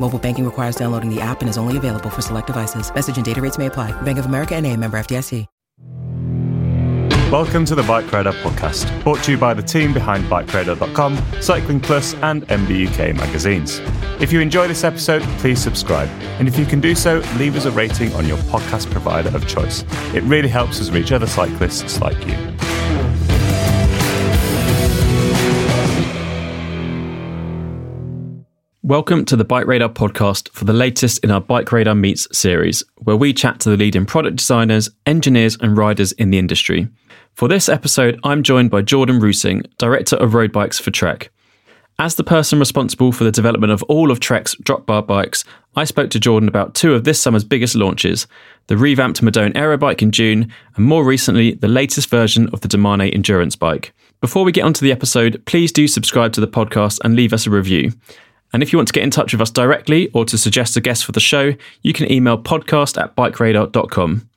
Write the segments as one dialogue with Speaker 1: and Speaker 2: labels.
Speaker 1: Mobile banking requires downloading the app and is only available for select devices. Message and data rates may apply. Bank of America and a member FDIC.
Speaker 2: Welcome to the Bike Radar podcast, brought to you by the team behind BikeRadar.com, Cycling Plus, and MBUK magazines. If you enjoy this episode, please subscribe. And if you can do so, leave us a rating on your podcast provider of choice. It really helps us reach other cyclists like you. Welcome to the Bike Radar podcast for the latest in our Bike Radar Meets series, where we chat to the leading product designers, engineers, and riders in the industry. For this episode, I'm joined by Jordan Roessingh, Director of Road Bikes for Trek. As the person responsible for the development of all of Trek's drop bar bikes, I spoke to Jordan about two of this summer's biggest launches the revamped Madone Aerobike in June, and more recently, the latest version of the Domane Endurance bike. Before we get onto the episode, please do subscribe to the podcast and leave us a review. And if you want to get in touch with us directly or to suggest a guest for the show, you can email podcast at bikeradar.com.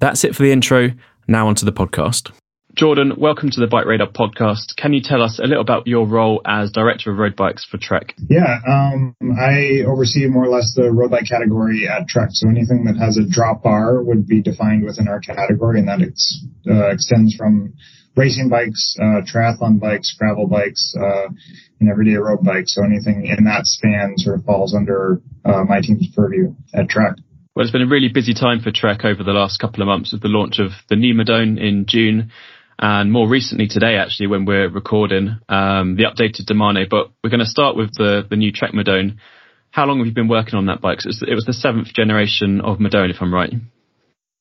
Speaker 2: That's it for the intro. Now onto the podcast. Jordan, welcome to the Bike Radar podcast. Can you tell us a little about your role as Director of Road Bikes for Trek?
Speaker 3: Yeah, um, I oversee more or less the road bike category at Trek. So anything that has a drop bar would be defined within our category, and that ex- uh, extends from racing bikes, uh, triathlon bikes, gravel bikes, uh, and everyday road bike. So anything in that span sort of falls under uh, my team's purview at Trek.
Speaker 2: Well, it's been a really busy time for Trek over the last couple of months with the launch of the new Madone in June. And more recently today, actually, when we're recording, um, the updated Domane. But we're going to start with the, the new Trek Madone. How long have you been working on that bike? So it was the seventh generation of Madone, if I'm right.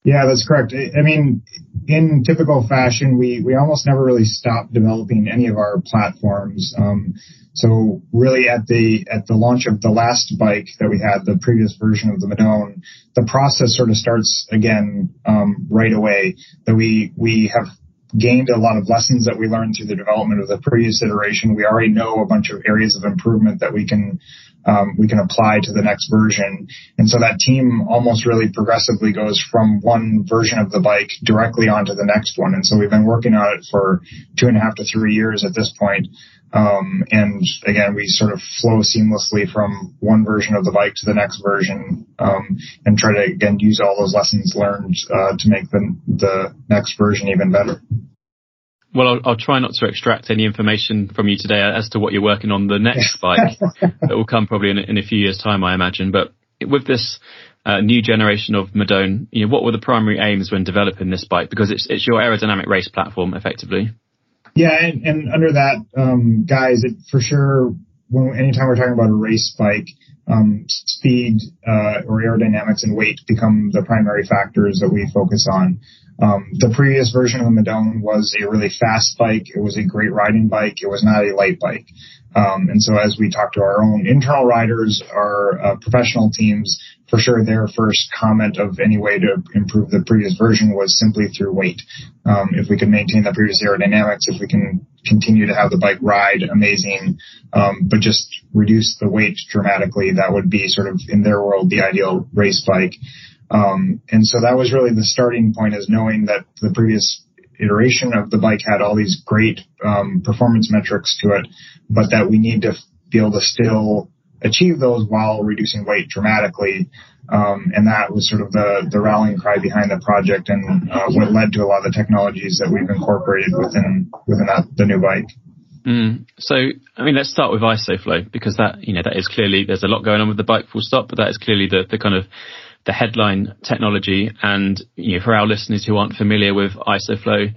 Speaker 3: Yeah, that's correct. I mean, in typical fashion, we, we almost never really stop developing any of our platforms. Um, so really at the, at the launch of the last bike that we had, the previous version of the Madone, the process sort of starts again, um, right away that we, we have gained a lot of lessons that we learned through the development of the previous iteration. We already know a bunch of areas of improvement that we can um, we can apply to the next version. And so that team almost really progressively goes from one version of the bike directly onto the next one. And so we've been working on it for two and a half to three years at this point. Um, and again, we sort of flow seamlessly from one version of the bike to the next version, um, and try to again use all those lessons learned uh, to make the the next version even better.
Speaker 2: Well, I'll, I'll, try not to extract any information from you today as to what you're working on the next bike that will come probably in, in, a few years' time, I imagine. But with this uh, new generation of Madone, you know, what were the primary aims when developing this bike? Because it's it's your aerodynamic race platform, effectively.
Speaker 3: Yeah, and, and under that, um, guys, it for sure. When anytime we're talking about a race bike, um, speed uh, or aerodynamics and weight become the primary factors that we focus on. Um, the previous version of the Madone was a really fast bike. It was a great riding bike. It was not a light bike. Um, and so as we talk to our own internal riders, our uh, professional teams, for sure their first comment of any way to improve the previous version was simply through weight. Um, if we can maintain the previous aerodynamics, if we can continue to have the bike ride amazing, um, but just reduce the weight dramatically, that would be sort of in their world the ideal race bike. Um, and so that was really the starting point is knowing that the previous iteration of the bike had all these great um, performance metrics to it, but that we need to be able to still achieve those while reducing weight dramatically. Um, and that was sort of the, the rallying cry behind the project and uh, what led to a lot of the technologies that we've incorporated within within that, the new bike.
Speaker 2: Mm. So, I mean, let's start with ISOFlow because that, you know, that is clearly there's a lot going on with the bike, full stop, but that is clearly the the kind of the headline technology. And you know, for our listeners who aren't familiar with ISOFlow,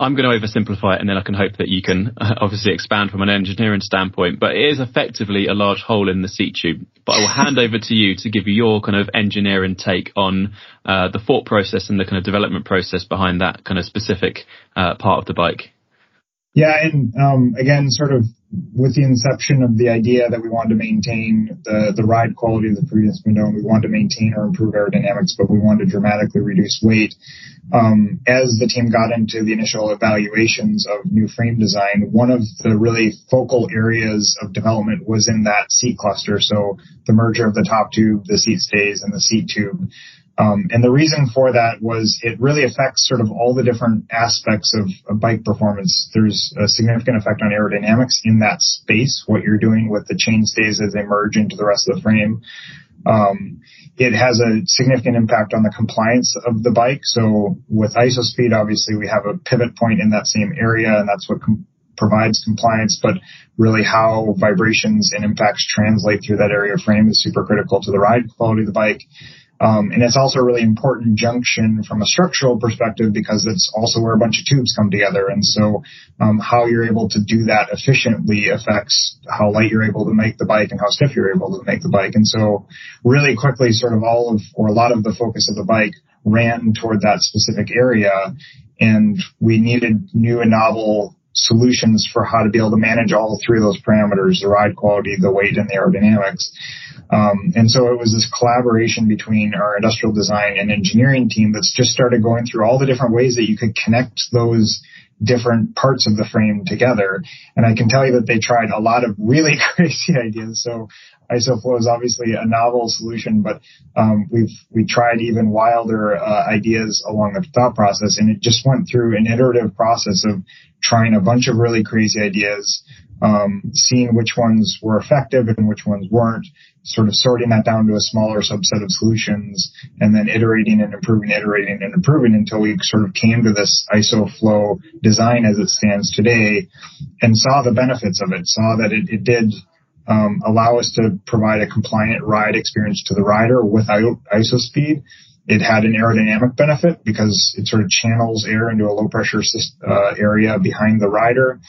Speaker 2: I'm going to oversimplify it and then I can hope that you can uh, obviously expand from an engineering standpoint, but it is effectively a large hole in the seat tube. But I will hand over to you to give you your kind of engineering take on uh, the thought process and the kind of development process behind that kind of specific uh, part of the bike.
Speaker 3: Yeah, and um, again, sort of with the inception of the idea that we wanted to maintain the, the ride quality of the previous Madone, we wanted to maintain or improve aerodynamics, but we wanted to dramatically reduce weight. Um, as the team got into the initial evaluations of new frame design, one of the really focal areas of development was in that seat cluster. So the merger of the top tube, the seat stays, and the seat tube. Um, and the reason for that was it really affects sort of all the different aspects of, of, bike performance. There's a significant effect on aerodynamics in that space, what you're doing with the chain stays as they merge into the rest of the frame. Um, it has a significant impact on the compliance of the bike. So with ISOSpeed, obviously we have a pivot point in that same area and that's what com- provides compliance, but really how vibrations and impacts translate through that area of frame is super critical to the ride quality of the bike. Um, and it's also a really important junction from a structural perspective because it's also where a bunch of tubes come together. And so, um, how you're able to do that efficiently affects how light you're able to make the bike and how stiff you're able to make the bike. And so, really quickly, sort of all of, or a lot of the focus of the bike ran toward that specific area. And we needed new and novel solutions for how to be able to manage all three of those parameters, the ride quality, the weight, and the aerodynamics. Um, and so it was this collaboration between our industrial design and engineering team that's just started going through all the different ways that you could connect those different parts of the frame together. And I can tell you that they tried a lot of really crazy ideas. So ISOFlow is obviously a novel solution, but um, we've we tried even wilder uh, ideas along the thought process, and it just went through an iterative process of trying a bunch of really crazy ideas, um, seeing which ones were effective and which ones weren't, sort of sorting that down to a smaller subset of solutions, and then iterating and improving, iterating and improving until we sort of came to this ISOFlow design as it stands today, and saw the benefits of it, saw that it, it did um, allow us to provide a compliant ride experience to the rider without ISOSpeed. It had an aerodynamic benefit because it sort of channels air into a low pressure uh, area behind the rider.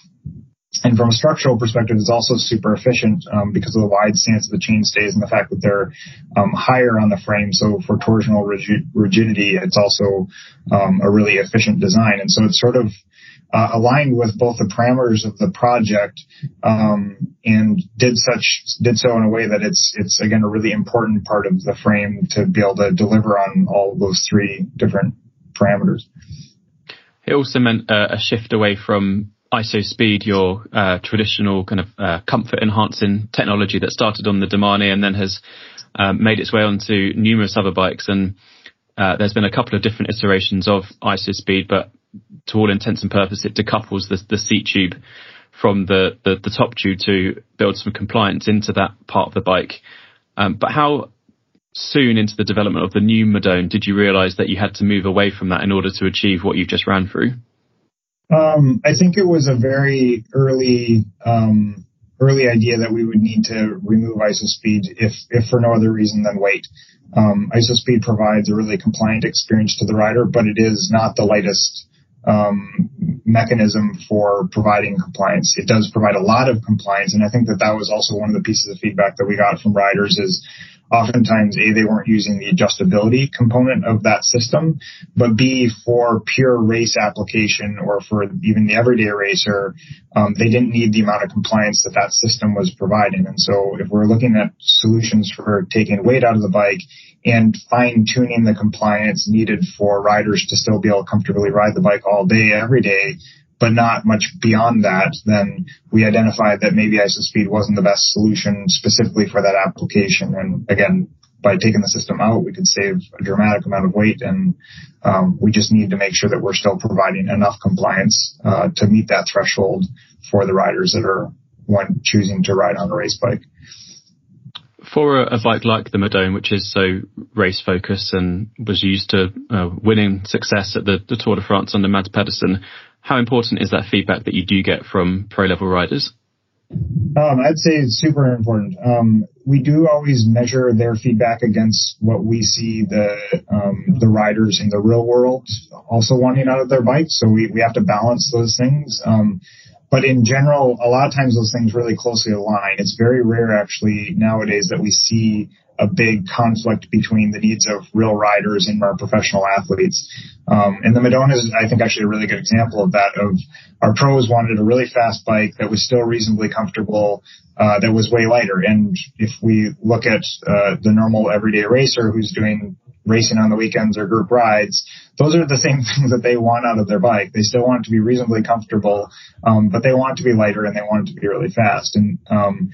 Speaker 3: And from a structural perspective, it's also super efficient um, because of the wide stance of the chain stays and the fact that they're um, higher on the frame. So for torsional rigidity, it's also um, a really efficient design. And so it's sort of uh, aligned with both the parameters of the project um, and did such did so in a way that it's it's again a really important part of the frame to be able to deliver on all those three different parameters.
Speaker 2: It also meant uh, a shift away from ISOSpeed, your uh, traditional kind of uh, comfort enhancing technology that started on the Domane and then has uh, made its way onto numerous other bikes. And uh, there's been a couple of different iterations of ISOSpeed, but to all intents and purposes, it decouples the, the seat tube from the, the, the, top tube to build some compliance into that part of the bike. Um, but how soon into the development of the new Madone did you realize that you had to move away from that in order to achieve what you've just ran through?
Speaker 3: Um, I think it was a very early um, early idea that we would need to remove ISOSpeed if if for no other reason than weight. Um, ISOSpeed provides a really compliant experience to the rider, but it is not the lightest um, mechanism for providing compliance. It does provide a lot of compliance, and I think that that was also one of the pieces of feedback that we got from riders is oftentimes A, they weren't using the adjustability component of that system, but B, for pure race application or for even the everyday racer, um, they didn't need the amount of compliance that that system was providing. And so if we're looking at solutions for taking weight out of the bike and fine tuning the compliance needed for riders to still be able to comfortably ride the bike all day, every day, but not much beyond that, then we identified that maybe IsoSpeed wasn't the best solution specifically for that application. And again, by taking the system out, we could save a dramatic amount of weight, and um, we just need to make sure that we're still providing enough compliance uh, to meet that threshold for the riders that are one choosing to ride on a race bike.
Speaker 2: For a, a bike like the Madone, which is so race focused and was used to uh, winning success at the, the Tour de France under Mads Pedersen, how important is that feedback that you do get from pro level riders?
Speaker 3: Um, I'd say it's super important. Um, we do always measure their feedback against what we see the um, the riders in the real world also wanting out of their bikes. So we, we have to balance those things. Um, but in general, a lot of times those things really closely align. It's very rare actually nowadays that we see a big conflict between the needs of real riders and our professional athletes. Um, and the Madone is, I think, actually a really good example of that. Of our pros wanted a really fast bike that was still reasonably comfortable, uh, that was way lighter. And if we look at uh, the normal everyday racer who's doing racing on the weekends or group rides, those are the same things that they want out of their bike. They still want it to be reasonably comfortable, um, but they want it to be lighter and they want it to be really fast. And um,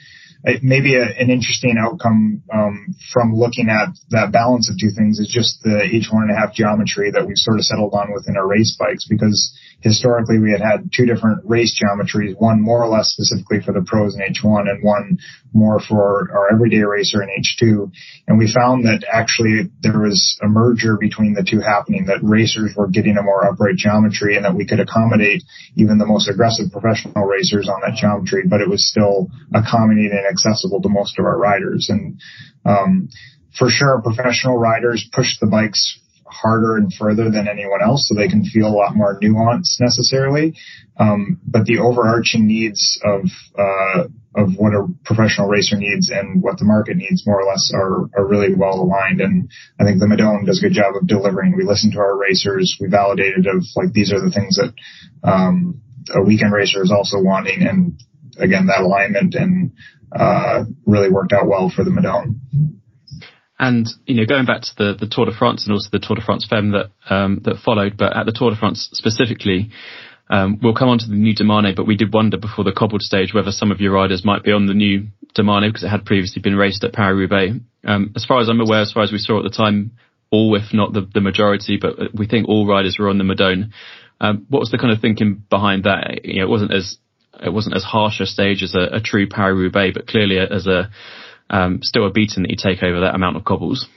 Speaker 3: maybe a, an interesting outcome um, from looking at that balance of two things is just the H one and a half geometry that we've sort of settled on within our race bikes because historically we had had two different race geometries, one more or less specifically for the pros in H1 and one more for our everyday racer in H2. And we found that actually there was a merger between the two happening, that racers were getting a more upright geometry and that we could accommodate even the most aggressive professional racers on that geometry, but it was still accommodating and accessible to most of our riders. And, um, for sure, professional riders push the bikes harder and further than anyone else, so they can feel a lot more nuance necessarily. Um, but the overarching needs of uh, of what a professional racer needs and what the market needs more or less are, are really well aligned. And I think the Madone does a good job of delivering. We listen to our racers. We validated of like these are the things that um, a weekend racer is also wanting. And again, that alignment and uh, really worked out well for the Madone.
Speaker 2: And you know, going back to the, the Tour de France and also the Tour de France Femme that um, that followed, but at the Tour de France specifically, um, we'll come on to the new Domane. But we did wonder before the cobbled stage whether some of your riders might be on the new Domane because it had previously been raced at Paris Roubaix. Um, as far as I'm aware, as far as we saw at the time, all if not the, the majority, but we think all riders were on the Madone. Um, what was the kind of thinking behind that? You know, it wasn't as it wasn't as harsh a stage as a, a true Paris Roubaix, but clearly as a um, still a beating that you take over that amount of cobbles.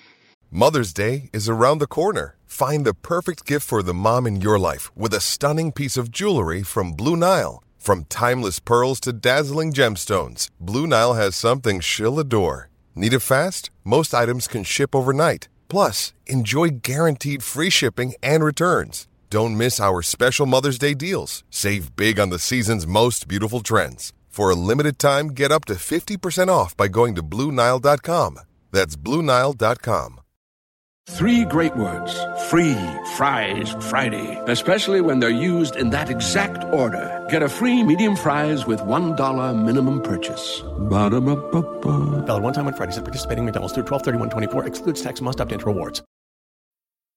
Speaker 4: Mother's Day is around the corner. Find the perfect gift for the mom in your life with a stunning piece of jewelry from Blue Nile. From timeless pearls to dazzling gemstones, Blue Nile has something she'll adore. Need it fast? Most items can ship overnight. Plus, enjoy guaranteed free shipping and returns. Don't miss our special Mother's Day deals. Save big on the season's most beautiful trends. For a limited time, get up to 50% off by going to Bluenile.com. That's Bluenile.com.
Speaker 5: Three great words free fries Friday, especially when they're used in that exact order. Get a free medium fries with $1 minimum purchase. Ba-da-ba-ba-ba.
Speaker 6: Valid one time on Fridays at participating McDonald's through 12 31 24 excludes tax must opt into rewards.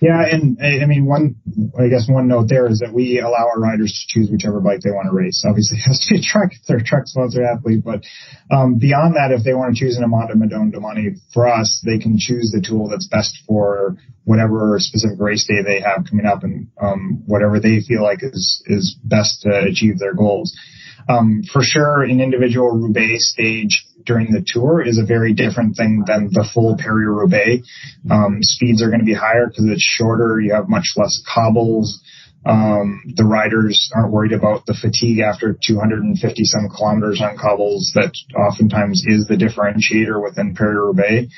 Speaker 3: Yeah, and I mean, one, I guess one note there is that we allow our riders to choose whichever bike they want to race. Obviously, it has to be a Trek if they're a Trek sponsored athlete, but um, beyond that, if they want to choose an Émonda Madone Domane for us, they can choose the tool that's best for whatever specific race day they have coming up and um, whatever they feel like is is best to achieve their goals. Um, for sure, an individual Roubaix stage during the tour is a very different thing than the full Paris-Roubaix. Um, speeds are going to be higher because it's shorter. You have much less cobbles. Um, the riders aren't worried about the fatigue after 250 some kilometers on cobbles that oftentimes is the differentiator within Paris-Roubaix.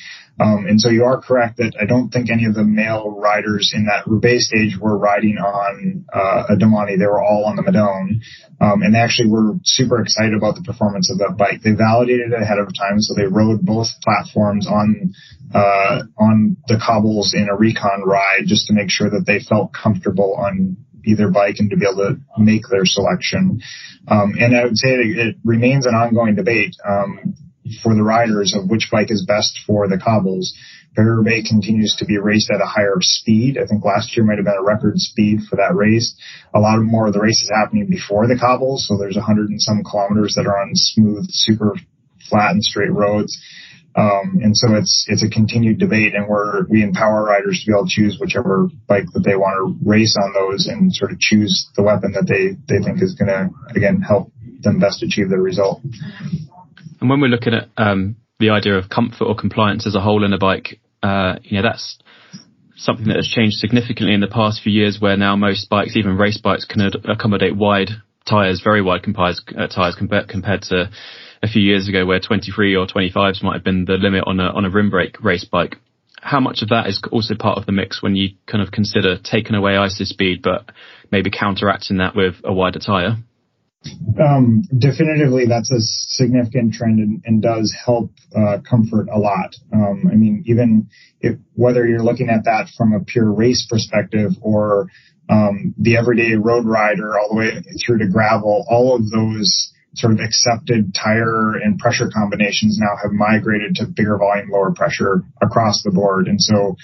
Speaker 3: Um, and so you are correct that I don't think any of the male riders in that Roubaix stage were riding on uh, a Domane. They were all on the Madone. Um, and they actually were super excited about the performance of that bike. They validated it ahead of time, so they rode both platforms on uh, on the cobbles in a recon ride just to make sure that they felt comfortable on either bike and to be able to make their selection. Um, and I would say it, it, remains an ongoing debate. Um, for the riders of which bike is best for the cobbles. Paris continues to be raced at a higher speed. I think last year might have been a record speed for that race. A lot of more of the race is happening before the cobbles, so there's a hundred and some kilometers that are on smooth, super flat and straight roads. Um, and so it's it's a continued debate, and we're we empower riders to be able to choose whichever bike that they want to race on those, and sort of choose the weapon that they they think is going to again help them best achieve their result.
Speaker 2: And when we're looking at um, the idea of comfort or compliance as a whole in a bike, uh, you know, that's something that has changed significantly in the past few years where now most bikes, even race bikes, can ad- accommodate wide tyres, very wide uh, tyres compared, compared to a few years ago where 23 or 25s might have been the limit on a, on a rim brake race bike. How much of that is also part of the mix when you kind of consider taking away ISO speed, but maybe counteracting that with a wider tyre?
Speaker 3: Um, definitively, that's a significant trend and, and does help uh, comfort a lot. Um, I mean, even if whether you're looking at that from a pure race perspective or um, the everyday road rider all the way through to gravel, all of those sort of accepted tire and pressure combinations now have migrated to bigger volume, lower pressure across the board. And so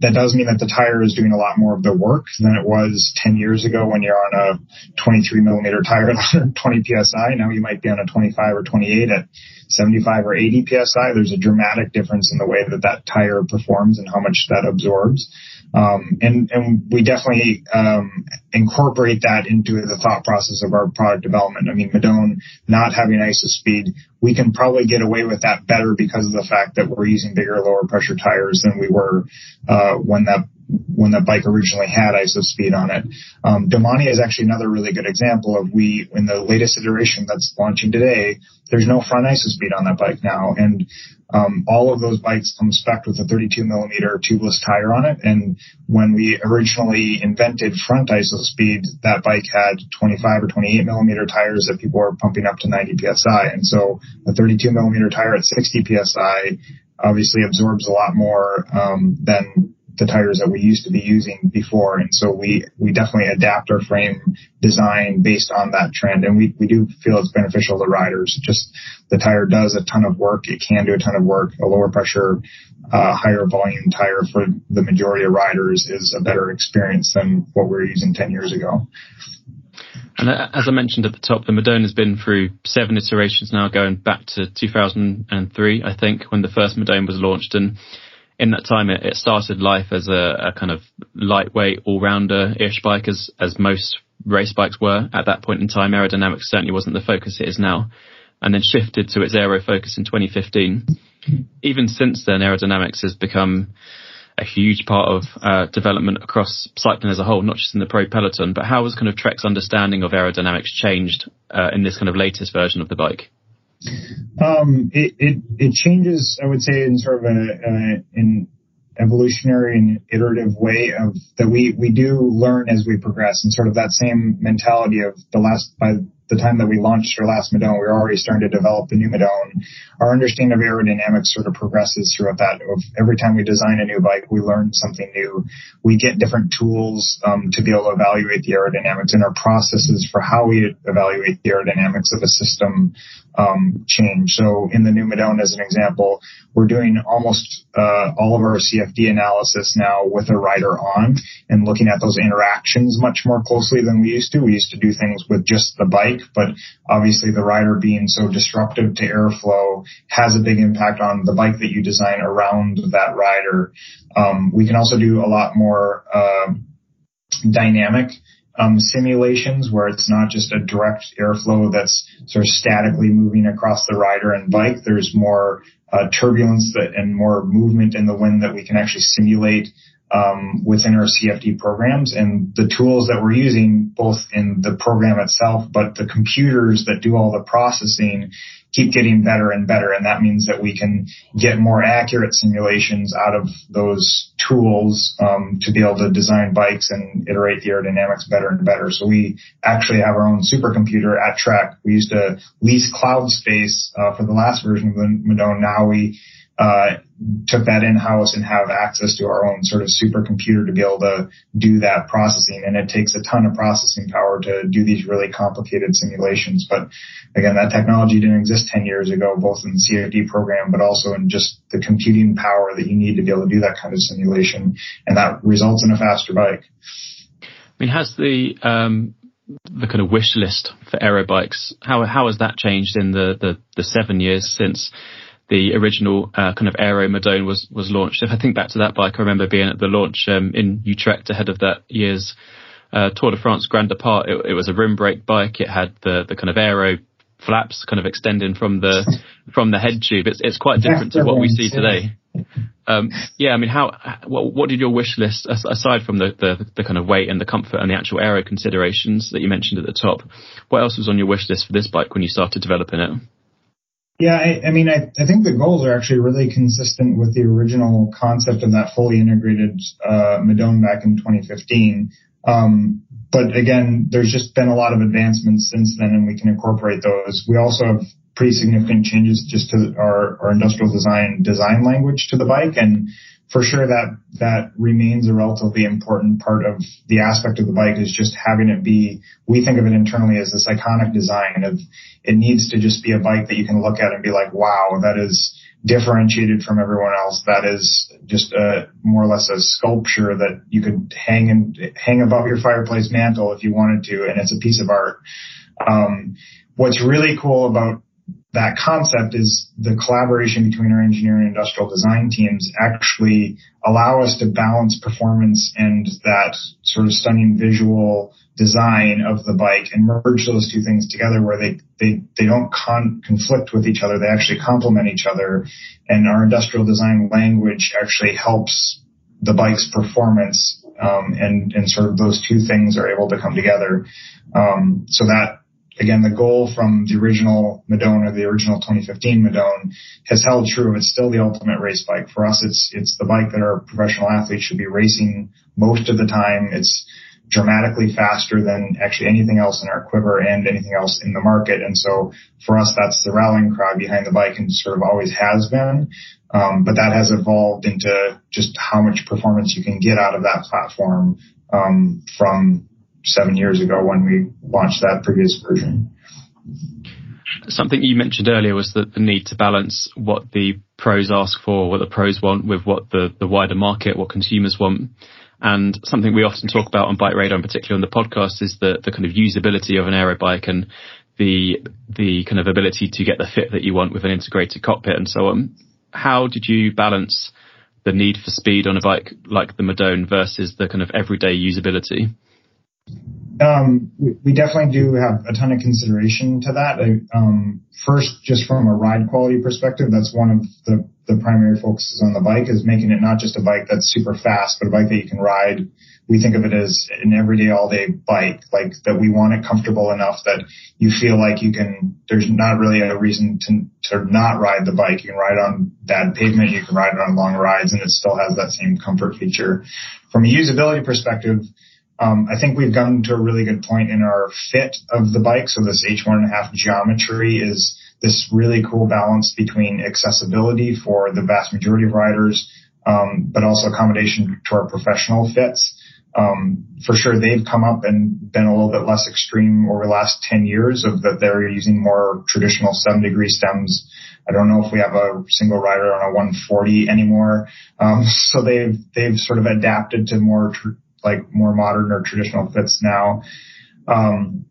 Speaker 3: that does mean that the tire is doing a lot more of the work than it was 10 years ago when you're on a 23 millimeter tire at 120 psi. Now you might be on a 25 or 28 at 75 or 80 psi. There's a dramatic difference in the way that that tire performs and how much that absorbs. Um, and, and we definitely um, incorporate that into the thought process of our product development. I mean, Madone not having ISO speed, we can probably get away with that better because of the fact that we're using bigger, lower pressure tires than we were uh, when that when the bike originally had ISO speed on it. Um, Domane is actually another really good example of we, in the latest iteration that's launching today, there's no front ISO speed on that bike now. And um, all of those bikes come spec with a 32 millimeter tubeless tire on it. And when we originally invented front ISO speed, that bike had 25 or 28 millimeter tires that people were pumping up to 90 psi. And so a 32 millimeter tire at 60 psi obviously absorbs a lot more um, than the tires that we used to be using before. And so we, we definitely adapt our frame design based on that trend. And we, we do feel it's beneficial to riders. Just the tire does a ton of work. It can do a ton of work. A lower pressure, uh, higher volume tire for the majority of riders is a better experience than what we were using 10 years ago.
Speaker 2: And uh, as I mentioned at the top, the Madone has been through seven iterations now, going back to 2003, I think, when the first Madone was launched. And in that time, it, it started life as a, a kind of lightweight all-rounder-ish bike, as as most race bikes were at that point in time. Aerodynamics certainly wasn't the focus it is now, and then shifted to its aero focus in 2015. Even since then, aerodynamics has become a huge part of uh, development across cycling as a whole, not just in the pro peloton. But how has kind of Trek's understanding of aerodynamics changed uh, in this kind of latest version of the bike?
Speaker 3: Um, it, it, it changes, I would say, in sort of a, a in evolutionary and iterative way of that we, we do learn as we progress and sort of that same mentality of the last, by the time that we launched our last Madone, we were already starting to develop the new Madone. Our understanding of aerodynamics sort of progresses throughout that. Of every time we design a new bike, we learn something new. We get different tools um, to be able to evaluate the aerodynamics, and our processes for how we evaluate the aerodynamics of a system um, change. So in the new Madone, as an example, we're doing almost uh, all of our CFD analysis now with a rider on and looking at those interactions much more closely than we used to. We used to do things with just the bike, but obviously the rider being so disruptive to airflow has a big impact on the bike that you design around that rider. Um, we can also do a lot more uh, dynamic um, simulations where it's not just a direct airflow that's sort of statically moving across the rider and bike. There's more uh, turbulence that, and more movement in the wind that we can actually simulate um, within our CFD programs and the tools that we're using both in the program itself, but the computers that do all the processing keep getting better and better. And that means that we can get more accurate simulations out of those tools um, to be able to design bikes and iterate the aerodynamics better and better. So we actually have our own supercomputer at Trek. We used to lease cloud space uh, for the last version of the Madone. Now we uh, took that in house and have access to our own sort of supercomputer to be able to do that processing. And it takes a ton of processing power to do these really complicated simulations. But again, that technology didn't exist 10 years ago, both in the CFD program, but also in just the computing power that you need to be able to do that kind of simulation. And that results in a faster bike.
Speaker 2: I mean, has the, um, the kind of wish list for aero bikes, how, how has that changed in the, the, the seven years since the original uh, kind of Aero Madone was was launched. If I think back to that bike, I remember being at the launch um, in Utrecht ahead of that year's uh, Tour de France Grand Depart. It, it, was a rim brake bike. It had the the kind of aero flaps kind of extending from the from the head tube. It's it's quite different to what we see today. Um, yeah, I mean, how what, what did your wish list aside from the, the the kind of weight and the comfort and the actual aero considerations that you mentioned at the top? What else was on your wish list for this bike when you started developing it?
Speaker 3: Yeah, I, I mean, I, I think the goals are actually really consistent with the original concept of that fully integrated uh, Madone back in 2015. Um, but again, there's just been a lot of advancements since then, and we can incorporate those. We also have pretty significant changes just to our, our industrial design design language to the bike, and for sure that that remains a relatively important part of the aspect of the bike is just having it be we think of it internally as this iconic design of it needs to just be a bike that you can look at and be like wow that is differentiated from everyone else. That is just a more or less a sculpture that you could hang and hang above your fireplace mantle if you wanted to and it's a piece of art. Um, what's really cool about that concept is the collaboration between our engineering and industrial design teams actually allow us to balance performance and that sort of stunning visual design of the bike and merge those two things together where they they, they don't con- conflict with each other they actually complement each other. And our industrial design language actually helps the bike's performance um, and and sort of those two things are able to come together. Um, so that again, the goal from the original Madone the original 2015 Madone has held true. It's still the ultimate race bike. For us, it's, it's the bike that our professional athletes should be racing most of the time. It's dramatically faster than actually anything else in our quiver and anything else in the market. And so for us, that's the rallying cry behind the bike and sort of always has been. Um, but that has evolved into just how much performance you can get out of that platform um, from seven years ago when we launched that previous version.
Speaker 2: Something you mentioned earlier was that the need to balance what the pros ask for, what the pros want with what the, the wider market, what consumers want. And something we often talk about on Bike Radar, in particular on the podcast, is the, the kind of usability of an aero bike and the the kind of ability to get the fit that you want with an integrated cockpit and so on. How did you balance the need for speed on a bike like the Madone versus the kind of everyday usability?
Speaker 3: Um, we, we, definitely do have a ton of consideration to that. Um, first, just from a ride quality perspective, that's one of the, the primary focuses on the bike is making it not just a bike that's super fast, but a bike that you can ride. We think of it as an everyday, all day bike, like that we want it comfortable enough that you feel like you can, there's not really a reason to, to not ride the bike. You can ride on bad pavement, you can ride it on long rides, and it still has that same comfort feature. From a usability perspective, um, I think we've gotten to a really good point in our fit of the bike. So this H1.5 geometry is this really cool balance between accessibility for the vast majority of riders, um, but also accommodation to our professional fits. Um, for sure, they've come up and been a little bit less extreme over the last 10 years of that they're using more traditional seven degree stems. I don't know if we have a single rider on a 140 anymore. Um, so they've, they've sort of adapted to more tr- like more modern or traditional fits now. Um,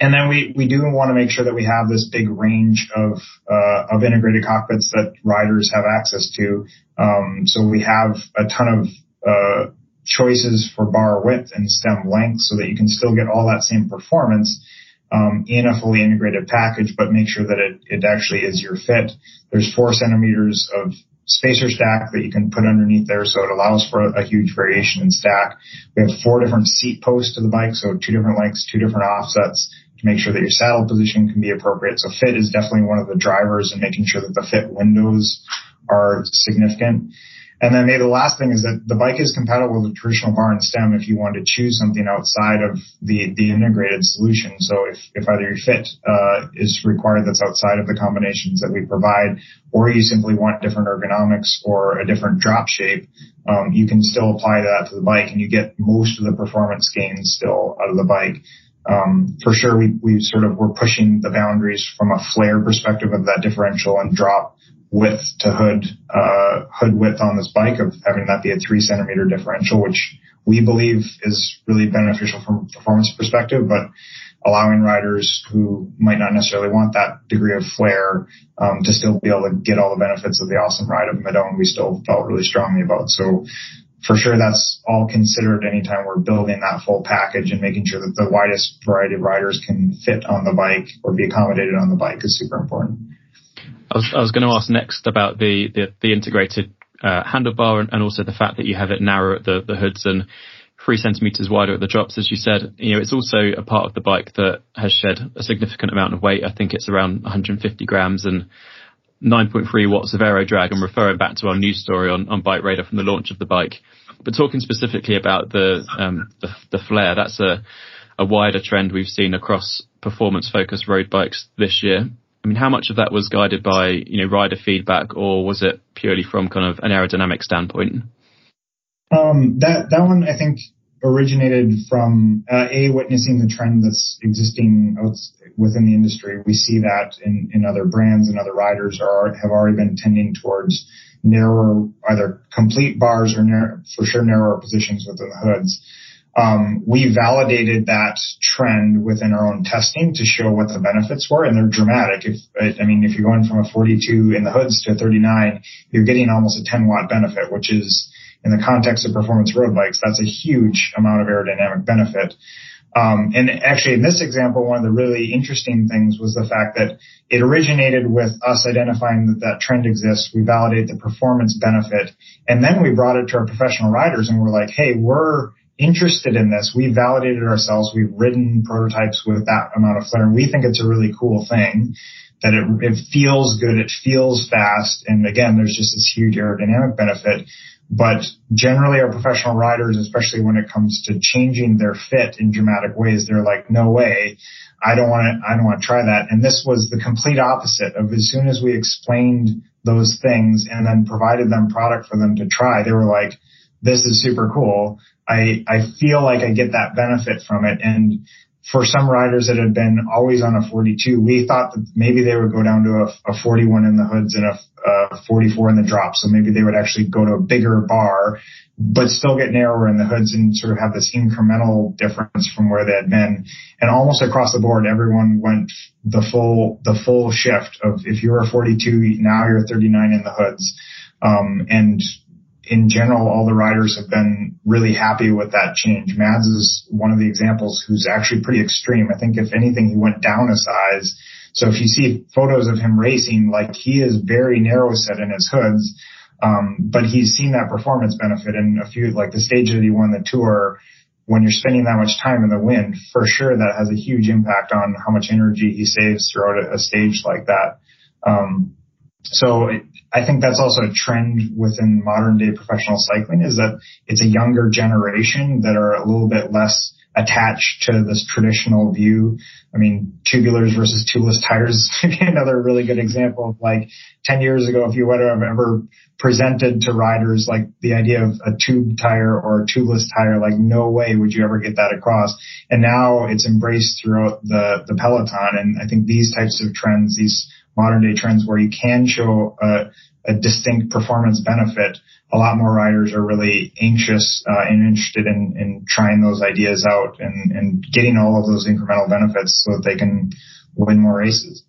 Speaker 3: and then we, we do want to make sure that we have this big range of, uh, of integrated cockpits that riders have access to. Um, so we have a ton of, uh, choices for bar width and stem length so that you can still get all that same performance um, in a fully integrated package, but make sure that it, it actually is your fit. There's four centimeters of spacer stack that you can put underneath there, so it allows for a, huge variation in stack. We have four different seat posts to the bike, so two different lengths, two different offsets to make sure that your saddle position can be appropriate. So fit is definitely one of the drivers in making sure that the fit windows are significant. And then maybe the last thing is that the bike is compatible with a traditional bar and stem if you want to choose something outside of the, the integrated solution. So if, if either your fit uh, is required that's outside of the combinations that we provide, or you simply want different ergonomics or a different drop shape, um, you can still apply that to the bike and you get most of the performance gains still out of the bike. Um, for sure, we, we sort of were pushing the boundaries from a flare perspective of that differential and drop width to hood uh, hood width on this bike of having that be a three centimeter differential, which we believe is really beneficial from a performance perspective, but allowing riders who might not necessarily want that degree of flair um, to still be able to get all the benefits of the awesome ride of Madone, we still felt really strongly about. So for sure, that's all considered anytime we're building that full package and making sure that the widest variety of riders can fit on the bike or be accommodated on the bike is super important.
Speaker 2: I was, I was going to ask next about the the, the integrated uh, handlebar and, and, also the fact that you have it narrow at the, the hoods and three centimeters wider at the drops, as you said. You know, it's also a part of the bike that has shed a significant amount of weight. I think it's around 150 grams and 9.3 watts of aero drag. I'm referring back to our news story on, on Bike Radar from the launch of the bike. But talking specifically about the um, the, the flare, that's a a wider trend we've seen across performance focused road bikes this year. I mean, how much of that was guided by, you know, rider feedback or was it purely from kind of an aerodynamic standpoint?
Speaker 3: Um, that, that one, I think originated from, uh, a witnessing the trend that's existing within the industry. We see that in, in other brands and other riders are, have already been tending towards narrower, either complete bars or narrow, for sure narrower positions within the hoods um, we validated that trend within our own testing to show what the benefits were, and they're dramatic. If I mean, if you're going from a 42 in the hoods to a 39, you're getting almost a 10 watt benefit, which is in the context of performance road bikes, that's a huge amount of aerodynamic benefit. Um, and actually, in this example, one of the really interesting things was the fact that it originated with us identifying that that trend exists. We validate the performance benefit, and then we brought it to our professional riders, and we're like, "Hey, we're interested in this. We validated ourselves. We've ridden prototypes with that amount of flare and we think it's a really cool thing that it, it feels good. It feels fast. And again, there's just this huge aerodynamic benefit. But generally our professional riders, especially when it comes to changing their fit in dramatic ways, they're like, no way. I don't want to, I don't want to try that. And this was the complete opposite of as soon as we explained those things and then provided them product for them to try, they were like, this is super cool. I, I feel like I get that benefit from it. And for some riders that had been always on a 42, we thought that maybe they would go down to a, a 41 in the hoods and a, a 44 in the drop. So maybe they would actually go to a bigger bar, but still get narrower in the hoods and sort of have this incremental difference from where they had been. And almost across the board, everyone went the full, the full shift of if you're a 42, now you're 39 in the hoods. Um, and in general, all the riders have been really happy with that change. Mads is one of the examples who's actually pretty extreme. I think if anything, he went down a size. So if you see photos of him racing, like he is very narrow set in his hoods. Um, but he's seen that performance benefit in a few, like the stage that he won the tour. When you're spending that much time in the wind, for sure that has a huge impact on how much energy he saves throughout a, stage like that. Um, so I think that's also a trend within modern day professional cycling is that it's a younger generation that are a little bit less attached to this traditional view. I mean, tubulars versus tubeless tires another really good example of like 10 years ago, if you would have ever presented to riders like the idea of a tube tire or a tubeless tire, like no way would you ever get that across. And now it's embraced throughout the, the peloton. And I think these types of trends, these modern day trends where you can show a, a distinct performance benefit, a lot more riders are really anxious uh, and interested in, in trying those ideas out and, and getting all of those incremental benefits so that they can win more races.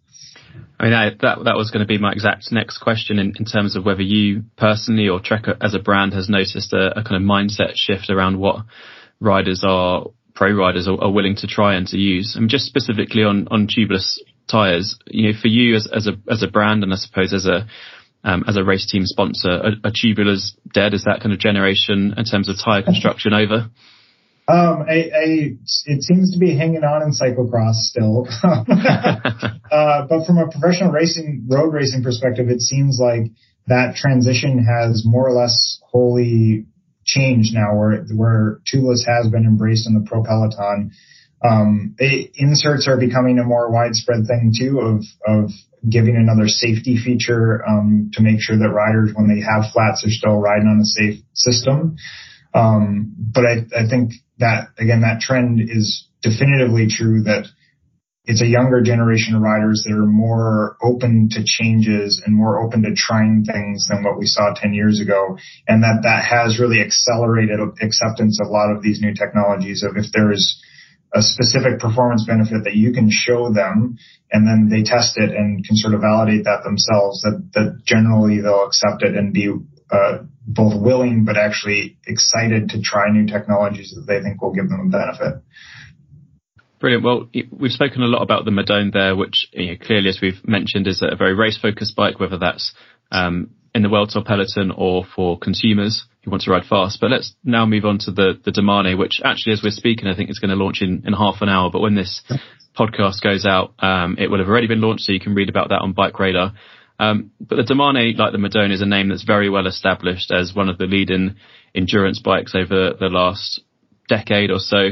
Speaker 2: I mean, that, that, that was going to be my exact next question in, in terms of whether you personally or Trek as a brand has noticed a, a kind of mindset shift around what riders are, pro riders are, are, willing to try and to use. I mean, just specifically on, on tubeless tires, you know, for you as, as a, as a brand and I suppose as a, um, as a race team sponsor, are, are tubulars dead? Is that kind of generation in terms of tire construction over?
Speaker 3: Um, I, I, it seems to be hanging on in cyclocross still. uh, but from a professional racing, road racing perspective, it seems like that transition has more or less wholly changed now where, where tubeless has been embraced in the pro peloton. Um, it, inserts are becoming a more widespread thing too of, of giving another safety feature, um, to make sure that riders, when they have flats, are still riding on a safe system. Um, but I, I think that again, that trend is definitively true that it's a younger generation of riders that are more open to changes and more open to trying things than what we saw 10 years ago. And that that has really accelerated acceptance of a lot of these new technologies of if there's a specific performance benefit that you can show them and then they test it and can sort of validate that themselves that, that generally they'll accept it and be uh, both willing but actually excited to try new technologies that they think will give them a benefit.
Speaker 2: Brilliant. Well, we've spoken a lot about the Madone there, which you know, clearly, as we've mentioned, is a very race-focused bike, whether that's um, in the World Tour peloton or for consumers who want to ride fast. But let's now move on to the the Domane, which actually, as we're speaking, I think is going to launch in, in half an hour. But when this podcast goes out, um, it will have already been launched, so you can read about that on Bike Radar. Um, but the Domane, like the Madone, is a name that's very well established as one of the leading endurance bikes over the last decade or so.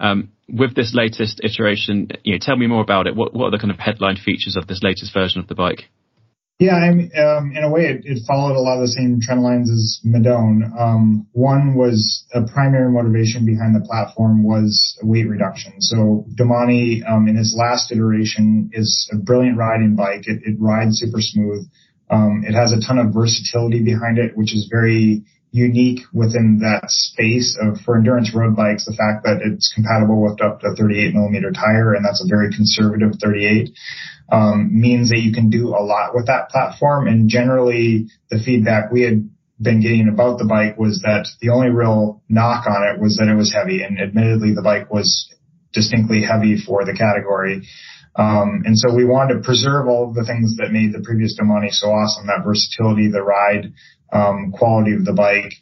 Speaker 2: Um, with this latest iteration, you know, tell me more about it. What, what are the kind of headline features of this latest version of the bike?
Speaker 3: Yeah, I mean, um, in a way, it, it, followed a lot of the same trend lines as Madone. Um, one was a primary motivation behind the platform was weight reduction. So Domane, um, in his last iteration, is a brilliant riding bike. It, it rides super smooth. Um, it has a ton of versatility behind it, which is very unique within that space of for endurance road bikes. The fact that it's compatible with up to 38 millimeter tire, and that's a very conservative 38 um, means that you can do a lot with that platform. And generally, the feedback we had been getting about the bike was that the only real knock on it was that it was heavy. And admittedly, the bike was distinctly heavy for the category. Um, and so we wanted to preserve all of the things that made the previous Domane so awesome, that versatility, the ride, um, quality of the bike,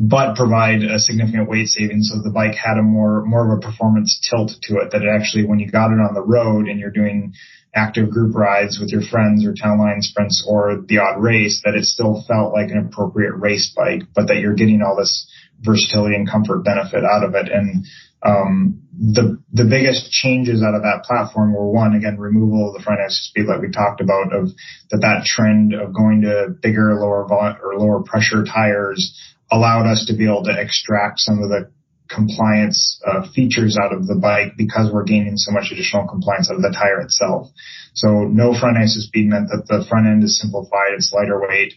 Speaker 3: but provide a significant weight savings so the bike had a more more of a performance tilt to it that it actually when you got it on the road and you're doing active group rides with your friends or town line sprints or the odd race that it still felt like an appropriate race bike but that you're getting all this versatility and comfort benefit out of it. And um, the the biggest changes out of that platform were one again removal of the front axle speed like we talked about of that that trend of going to bigger lower vol- or lower pressure tires allowed us to be able to extract some of the compliance uh, features out of the bike because we're gaining so much additional compliance out of the tire itself. So no front IsoSpeed meant that the front end is simplified, it's lighter weight.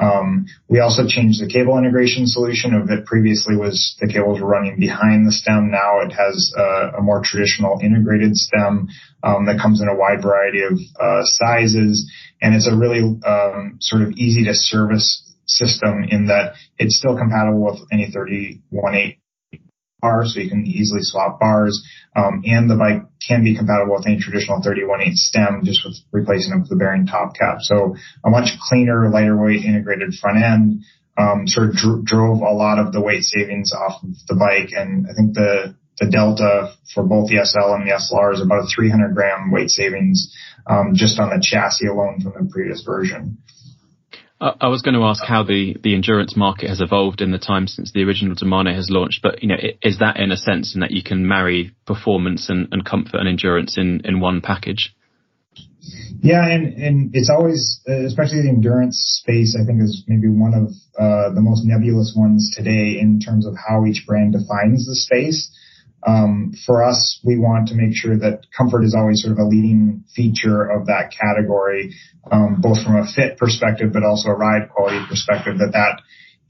Speaker 3: Um, we also changed the cable integration solution of it previously was the cables were running behind the stem. Now it has a, a more traditional integrated stem um, that comes in a wide variety of uh, sizes, and it's a really um, sort of easy to service system in that it's still compatible with any 31.8 bar, so you can easily swap bars. Um, and the bike can be compatible with any traditional 31.8 stem, just with replacing it the bearing top cap. So a much cleaner, lighter weight integrated front end. Um, sort of dr- drove a lot of the weight savings off of the bike, and I think the the delta for both the SL and the SLR is about a 300 gram weight savings um, just on the chassis alone from the previous version.
Speaker 2: I was going to ask how the, the endurance market has evolved in the time since the original Domane has launched, but you know, is that in a sense in that you can marry performance and, and comfort and endurance in, in one package?
Speaker 3: Yeah, and, and it's always, especially the endurance space, I think is maybe one of uh, the most nebulous ones today in terms of how each brand defines the space. Um, for us, we want to make sure that comfort is always sort of a leading feature of that category, um, both from a fit perspective, but also a ride quality perspective, that that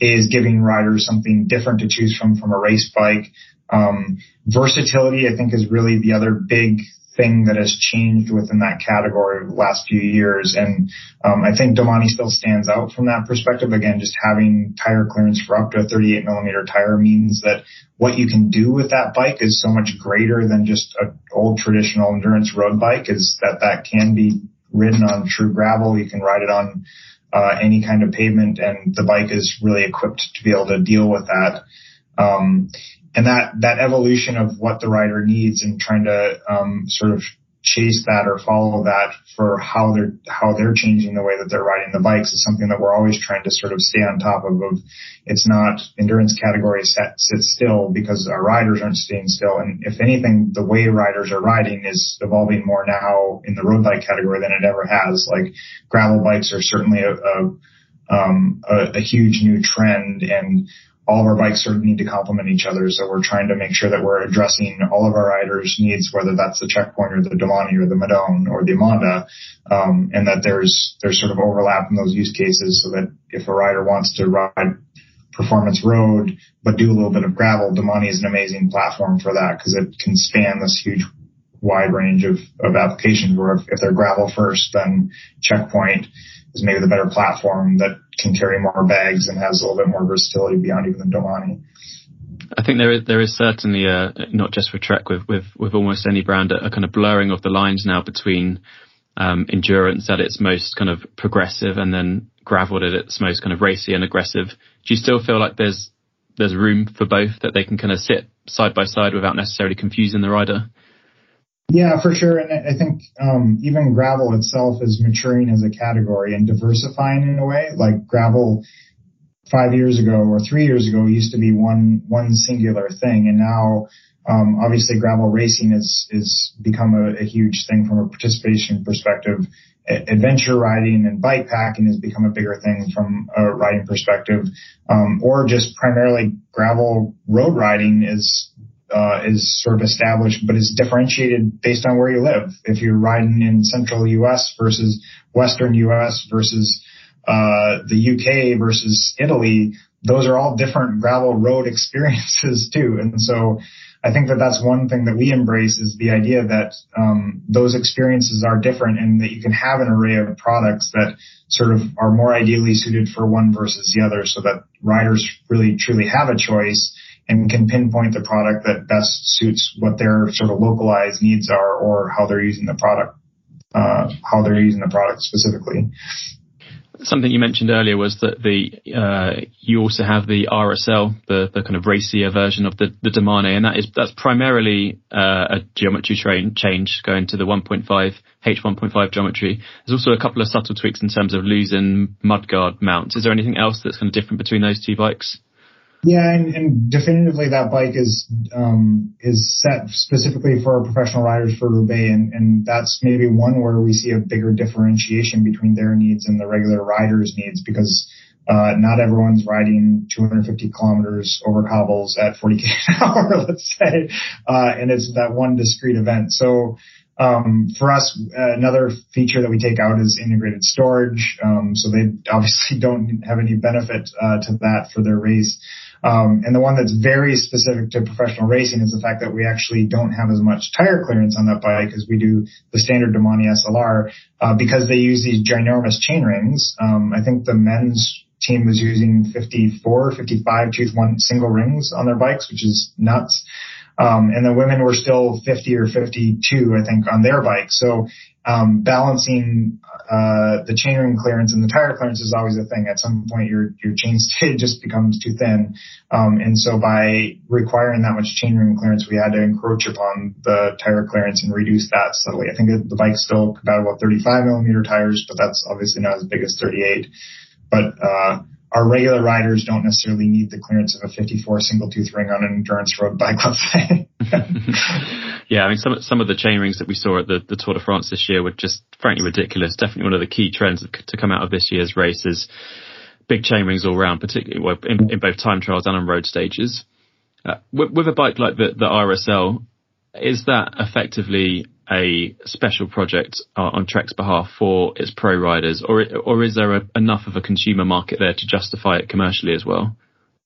Speaker 3: is giving riders something different to choose from from a race bike. Um, versatility, I think, is really the other big thing that has changed within that category over the last few years. And um, I think Domane still stands out from that perspective. Again, just having tire clearance for up to a 38 millimeter tire means that what you can do with that bike is so much greater than just an old traditional endurance road bike is that that can be ridden on true gravel. You can ride it on uh, any kind of pavement and the bike is really equipped to be able to deal with that. Um, and that that evolution of what the rider needs and trying to um, sort of chase that or follow that for how they're how they're changing the way that they're riding the bikes is something that we're always trying to sort of stay on top of. of it's not endurance category set sit still because our riders aren't staying still. And if anything, the way riders are riding is evolving more now in the road bike category than it ever has. Like gravel bikes are certainly a, a um, a, a huge new trend and all of our bikes sort of need to complement each other. So we're trying to make sure that we're addressing all of our riders' needs, whether that's the checkpoint or the Domane or the Madone or the Émonda, um, and that there's there's sort of overlap in those use cases, so that if a rider wants to ride performance road but do a little bit of gravel, Domane is an amazing platform for that because it can span this huge wide range of, of applications where if, if they're gravel first, then checkpoint is maybe the better platform that can carry more bags and has a little bit more versatility beyond even the Domane.
Speaker 2: I think there is there is certainly a not just for Trek with with with almost any brand a, a kind of blurring of the lines now between um, endurance at its most kind of progressive and then gravel at its most kind of racy and aggressive. Do you still feel like there's there's room for both that they can kind of sit side by side without necessarily confusing the rider?
Speaker 3: Yeah, for sure. And I think um, even gravel itself is maturing as a category and diversifying in a way. Like gravel five years ago or three years ago used to be one one singular thing, and now um, obviously gravel racing is is become a, a huge thing from a participation perspective. Adventure riding and bike packing has become a bigger thing from a riding perspective, um, or just primarily gravel road riding is uh, is sort of established, but is differentiated based on where you live. If you're riding in central U.S. versus western U.S. versus uh, the U.K. versus Italy, those are all different gravel road experiences too. And so I think that that's one thing that we embrace is the idea that um, those experiences are different and that you can have an array of products that sort of are more ideally suited for one versus the other so that riders really truly have a choice and can pinpoint the product that best suits what their sort of localized needs are or how they're using the product, uh, how they're using the product specifically.
Speaker 2: Something you mentioned earlier was that the uh, you also have the RSL, the, the kind of racier version of the, the and that is that's primarily uh, a geometry train change going to the 1.5 H1.5 geometry. There's also a couple of subtle tweaks in terms of losing mudguard mounts. Is there anything else that's kind of different between those two bikes?
Speaker 3: Yeah, and, and definitively that bike is um, is set specifically for professional riders for Roubaix, and, and that's maybe one where we see a bigger differentiation between their needs and the regular riders' needs because uh, not everyone's riding 250 kilometers over cobbles at 40 k an hour, let's say, uh, and it's that one discrete event. So um, for us, another feature that we take out is integrated storage. Um, so they obviously don't have any benefit uh, to that for their race. Um, and the one that's very specific to professional racing is the fact that we actually don't have as much tire clearance on that bike as we do the standard Domane SLR uh, because they use these ginormous chain rings. Um, I think the men's team was using 54, 55 tooth one single rings on their bikes, which is nuts. Um, and the women were still 50 or 52, I think, on their bike. So um, balancing uh, the chainring clearance and the tire clearance is always a thing. At some point, your your chainstay just becomes too thin, um, and so by requiring that much chainring clearance, we had to encroach upon the tire clearance and reduce that subtly. I think the bike's still compatible with 35 millimeter tires, but that's obviously not as big as 38. But uh, our regular riders don't necessarily need the clearance of a 54 single tooth ring on an endurance road bike, let's say.
Speaker 2: yeah, I mean, some some of the chain rings that we saw at the, the Tour de France this year were just frankly ridiculous. Definitely one of the key trends to come out of this year's race is big chain rings all around, particularly in, in both time trials and on road stages. Uh, with, with, a bike like the, the RSL, is that effectively a special project uh, on Trek's behalf for its pro riders, or or is there a, enough of a consumer market there to justify it commercially as well?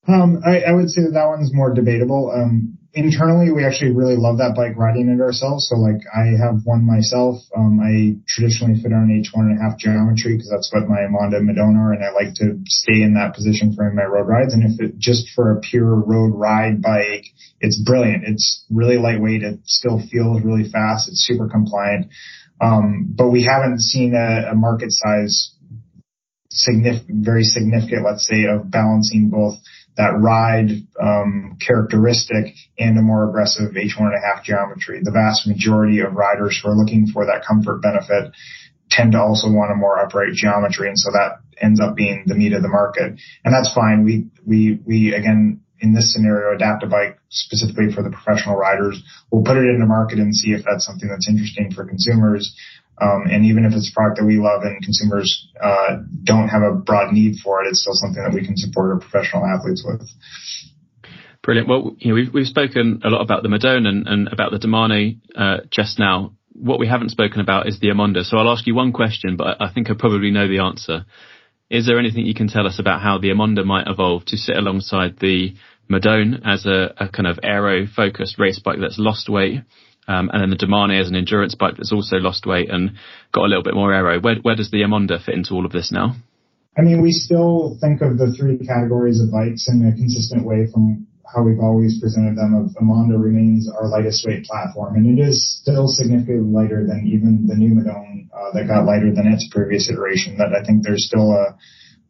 Speaker 3: Um, I, I, would say that that one's more debatable. Um, internally, we actually really love that bike riding it ourselves. So like I have one myself. Um, I traditionally fit on an H one and a half geometry because that's what my Emonda Madonna are. And I like to stay in that position for my road rides. And if it just for a pure road ride bike, it's brilliant. It's really lightweight. It still feels really fast. It's super compliant. Um, but we haven't seen a, a market size significant, very significant, let's say, of balancing both that ride um, characteristic and a more aggressive H1 and a half geometry. The vast majority of riders who are looking for that comfort benefit tend to also want a more upright geometry, and so that ends up being the meat of the market, and that's fine. We we we again in this scenario adapt a bike specifically for the professional riders. We'll put it in the market and see if that's something that's interesting for consumers. Um, and even if it's a product that we love and consumers uh, don't have a broad need for it, it's still something that we can support our professional athletes with.
Speaker 2: Brilliant. Well, you know, we've we've spoken a lot about the Madone and, and about the Domane uh, just now. What we haven't spoken about is the Emonda. So I'll ask you one question, but I think I probably know the answer. Is there anything you can tell us about how the Emonda might evolve to sit alongside the Madone as a, a kind of aero focused race bike that's lost weight um, and then the Domane as an endurance bike that's also lost weight and got a little bit more aero. Where, where does the Emonda fit into all of this now?
Speaker 3: I mean, we still think of the three categories of bikes in a consistent way from how we've always presented them. Of Emonda remains our lightest weight platform, and it is still significantly lighter than even the new Madone uh, that got lighter than its previous iteration. That I think there's still a,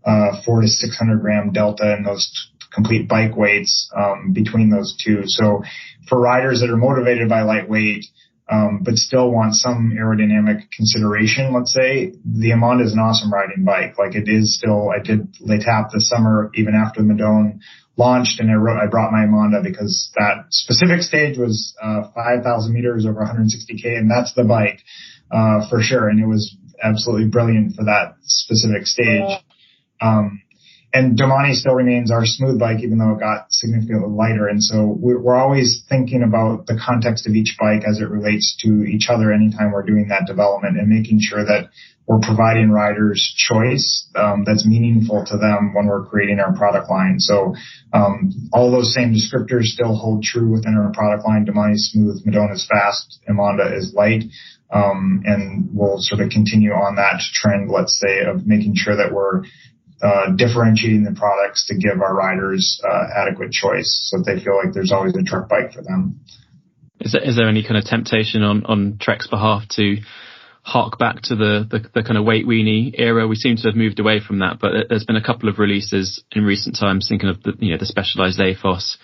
Speaker 3: a four to six hundred gram delta in those complete bike weights um, between those two. So for riders that are motivated by lightweight, um, but still want some aerodynamic consideration, let's say, the Emonda is an awesome riding bike. Like it is still, I did L'Etape this summer, even after the Madone launched, and I wrote, I brought my Emonda because that specific stage was, uh, 5,000 meters over 160k, and that's the bike, uh, for sure. And it was absolutely brilliant for that specific stage. Um, and Domane still remains our smooth bike, even though it got significantly lighter. And so we're always thinking about the context of each bike as it relates to each other anytime we're doing that development and making sure that we're providing riders choice um, that's meaningful to them when we're creating our product line. So um, all those same descriptors still hold true within our product line. Domane is smooth, Madone is fast, Émonda is light. Um, and we'll sort of continue on that trend, let's say, of making sure that we're differentiating the products to give our riders uh, adequate choice so that they feel like there's always a Trek bike for them.
Speaker 2: Is there, is there any kind of temptation on, on Trek's behalf to hark back to the, the, the, kind of weight weenie era? We seem to have moved away from that, but there's been a couple of releases in recent times thinking of the, you know, the specialized Aethos,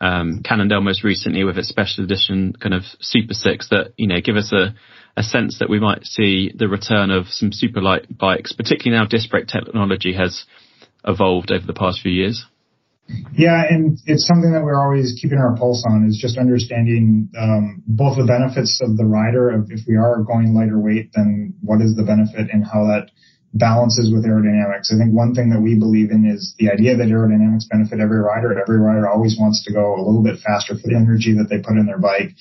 Speaker 2: um, Cannondale most recently with its special edition kind of Super Six that, you know, give us a, a sense that we might see the return of some super light bikes, particularly now disc brake technology has evolved over the past few years?
Speaker 3: Yeah, and it's something that we're always keeping our pulse on is just understanding um, both the benefits of the rider of if we are going lighter weight, then what is the benefit and how that balances with aerodynamics. I think one thing that we believe in is the idea that aerodynamics benefit every rider. Every rider always wants to go a little bit faster for the energy that they put in their bike.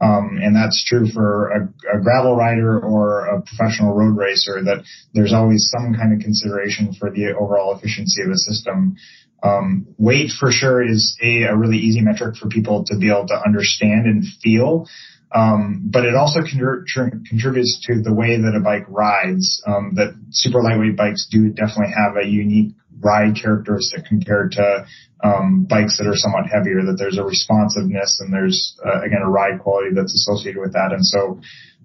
Speaker 3: Um, and that's true for a, a, gravel rider or a professional road racer that there's always some kind of consideration for the overall efficiency of the system. Um, weight for sure is a, a really easy metric for people to be able to understand and feel. Um, but it also contributes to the way that a bike rides. Um, that super lightweight bikes do definitely have a unique ride characteristic compared to um, bikes that are somewhat heavier. That there's a responsiveness and there's uh, again a ride quality that's associated with that. And so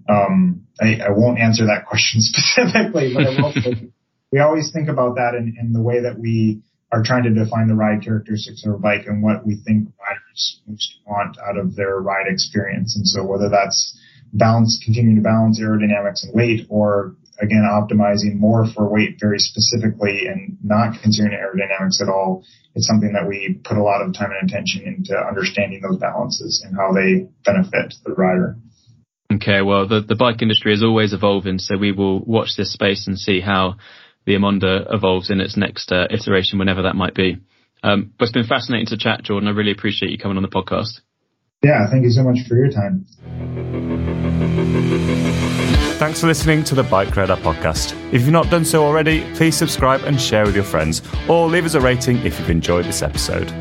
Speaker 3: um, I, I, won't answer that question specifically, but I will. we always think about that in, in the way that we are trying to define the ride characteristics of a bike and what we think riders most want out of their ride experience. And so whether that's balance, continuing to balance aerodynamics and weight or again, optimizing more for weight very specifically and not considering aerodynamics at all, it's something that we put a lot of time and attention into understanding those balances and how they benefit the rider.
Speaker 2: Okay, well, the, the bike industry is always evolving, so we will watch this space and see how the Émonda evolves in its next uh, iteration, whenever that might be. Um, but it's been fascinating to chat, Jordan. I really appreciate you coming on the podcast.
Speaker 3: Yeah, thank you so much for your time.
Speaker 7: Thanks for listening to the Bike Radar podcast. If you've not done so already, please subscribe and share with your friends, or leave us a rating if you've enjoyed this episode.